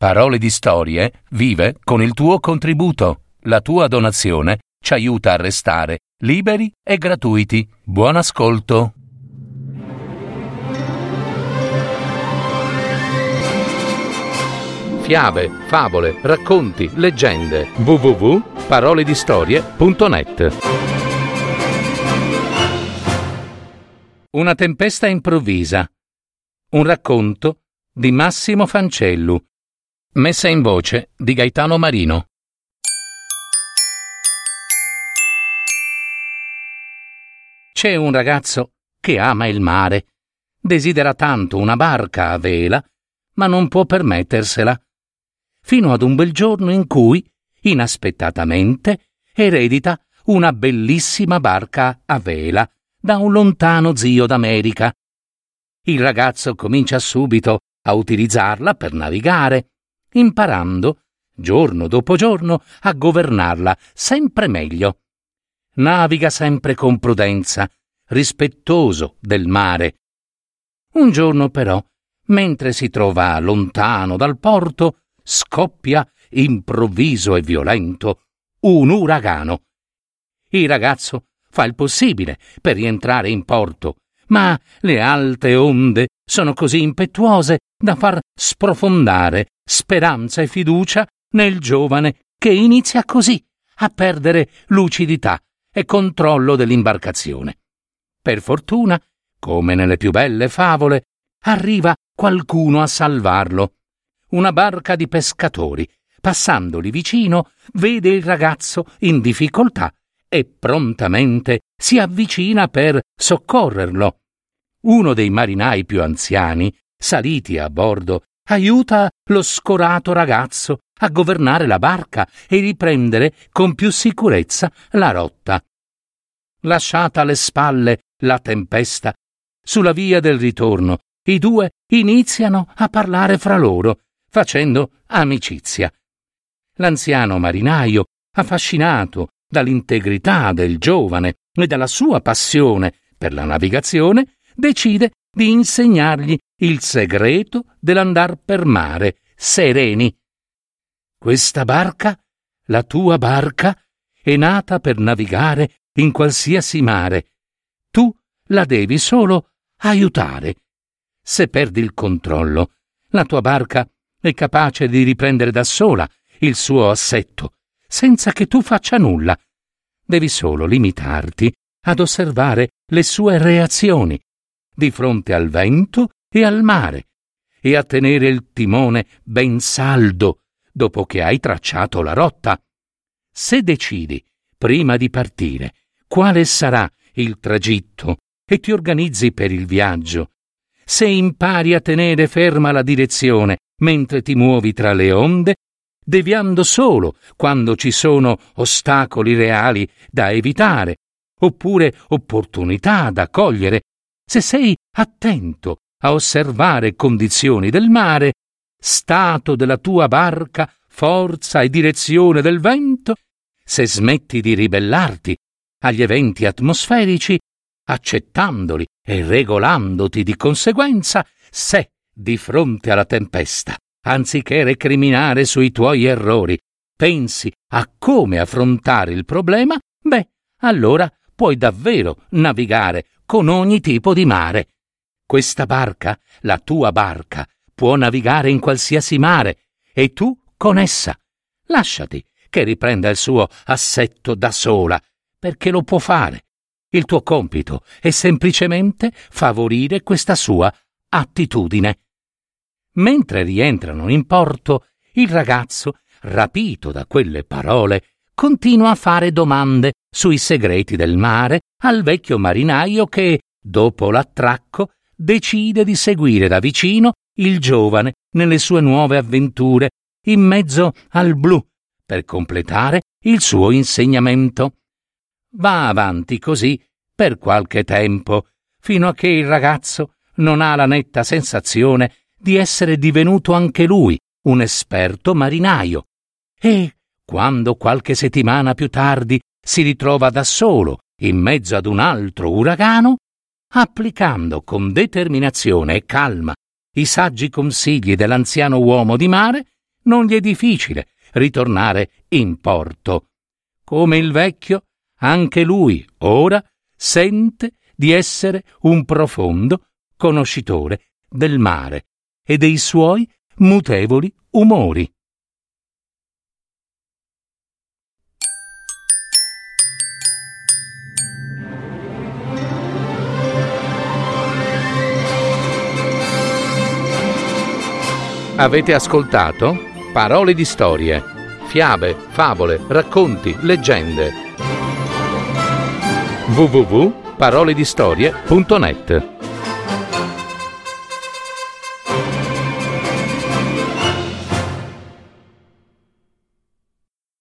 Parole di Storie vive con il tuo contributo. La tua donazione ci aiuta a restare liberi e gratuiti. Buon ascolto. Fiabe, favole, racconti, leggende. www.paroledistorie.net Una tempesta improvvisa. Un racconto di Massimo Fancellu Messa in voce di Gaetano Marino. C'è un ragazzo che ama il mare, desidera tanto una barca a vela, ma non può permettersela, fino ad un bel giorno in cui, inaspettatamente, eredita una bellissima barca a vela da un lontano zio d'America. Il ragazzo comincia subito a utilizzarla per navigare imparando, giorno dopo giorno, a governarla sempre meglio. Naviga sempre con prudenza, rispettoso del mare. Un giorno però, mentre si trova lontano dal porto, scoppia, improvviso e violento, un uragano. Il ragazzo fa il possibile per rientrare in porto, ma le alte onde sono così impetuose da far sprofondare speranza e fiducia nel giovane che inizia così a perdere lucidità e controllo dell'imbarcazione. Per fortuna, come nelle più belle favole, arriva qualcuno a salvarlo. Una barca di pescatori, passandoli vicino, vede il ragazzo in difficoltà e prontamente si avvicina per soccorrerlo. Uno dei marinai più anziani, saliti a bordo, aiuta lo scorato ragazzo a governare la barca e riprendere con più sicurezza la rotta. Lasciata alle spalle la tempesta, sulla via del ritorno, i due iniziano a parlare fra loro, facendo amicizia. L'anziano marinaio, affascinato dall'integrità del giovane e dalla sua passione per la navigazione, decide di insegnargli il segreto dell'andar per mare sereni. Questa barca, la tua barca, è nata per navigare in qualsiasi mare. Tu la devi solo aiutare. Se perdi il controllo, la tua barca è capace di riprendere da sola il suo assetto, senza che tu faccia nulla. Devi solo limitarti ad osservare le sue reazioni di fronte al vento e al mare e a tenere il timone ben saldo dopo che hai tracciato la rotta. Se decidi, prima di partire, quale sarà il tragitto e ti organizzi per il viaggio, se impari a tenere ferma la direzione mentre ti muovi tra le onde, deviando solo quando ci sono ostacoli reali da evitare, oppure opportunità da cogliere. Se sei attento a osservare condizioni del mare, stato della tua barca, forza e direzione del vento, se smetti di ribellarti agli eventi atmosferici, accettandoli e regolandoti di conseguenza, se, di fronte alla tempesta, anziché recriminare sui tuoi errori, pensi a come affrontare il problema, beh, allora puoi davvero navigare con ogni tipo di mare. Questa barca, la tua barca, può navigare in qualsiasi mare e tu con essa. Lasciati che riprenda il suo assetto da sola, perché lo può fare. Il tuo compito è semplicemente favorire questa sua attitudine. Mentre rientrano in porto, il ragazzo, rapito da quelle parole, continua a fare domande sui segreti del mare al vecchio marinaio che, dopo l'attracco, decide di seguire da vicino il giovane nelle sue nuove avventure in mezzo al blu per completare il suo insegnamento. Va avanti così per qualche tempo, fino a che il ragazzo non ha la netta sensazione di essere divenuto anche lui un esperto marinaio e quando qualche settimana più tardi si ritrova da solo in mezzo ad un altro uragano, applicando con determinazione e calma i saggi consigli dell'anziano uomo di mare, non gli è difficile ritornare in porto. Come il vecchio, anche lui ora sente di essere un profondo conoscitore del mare e dei suoi mutevoli umori. Avete ascoltato Parole di storie, fiabe, favole, racconti, leggende. www.paroledistorie.net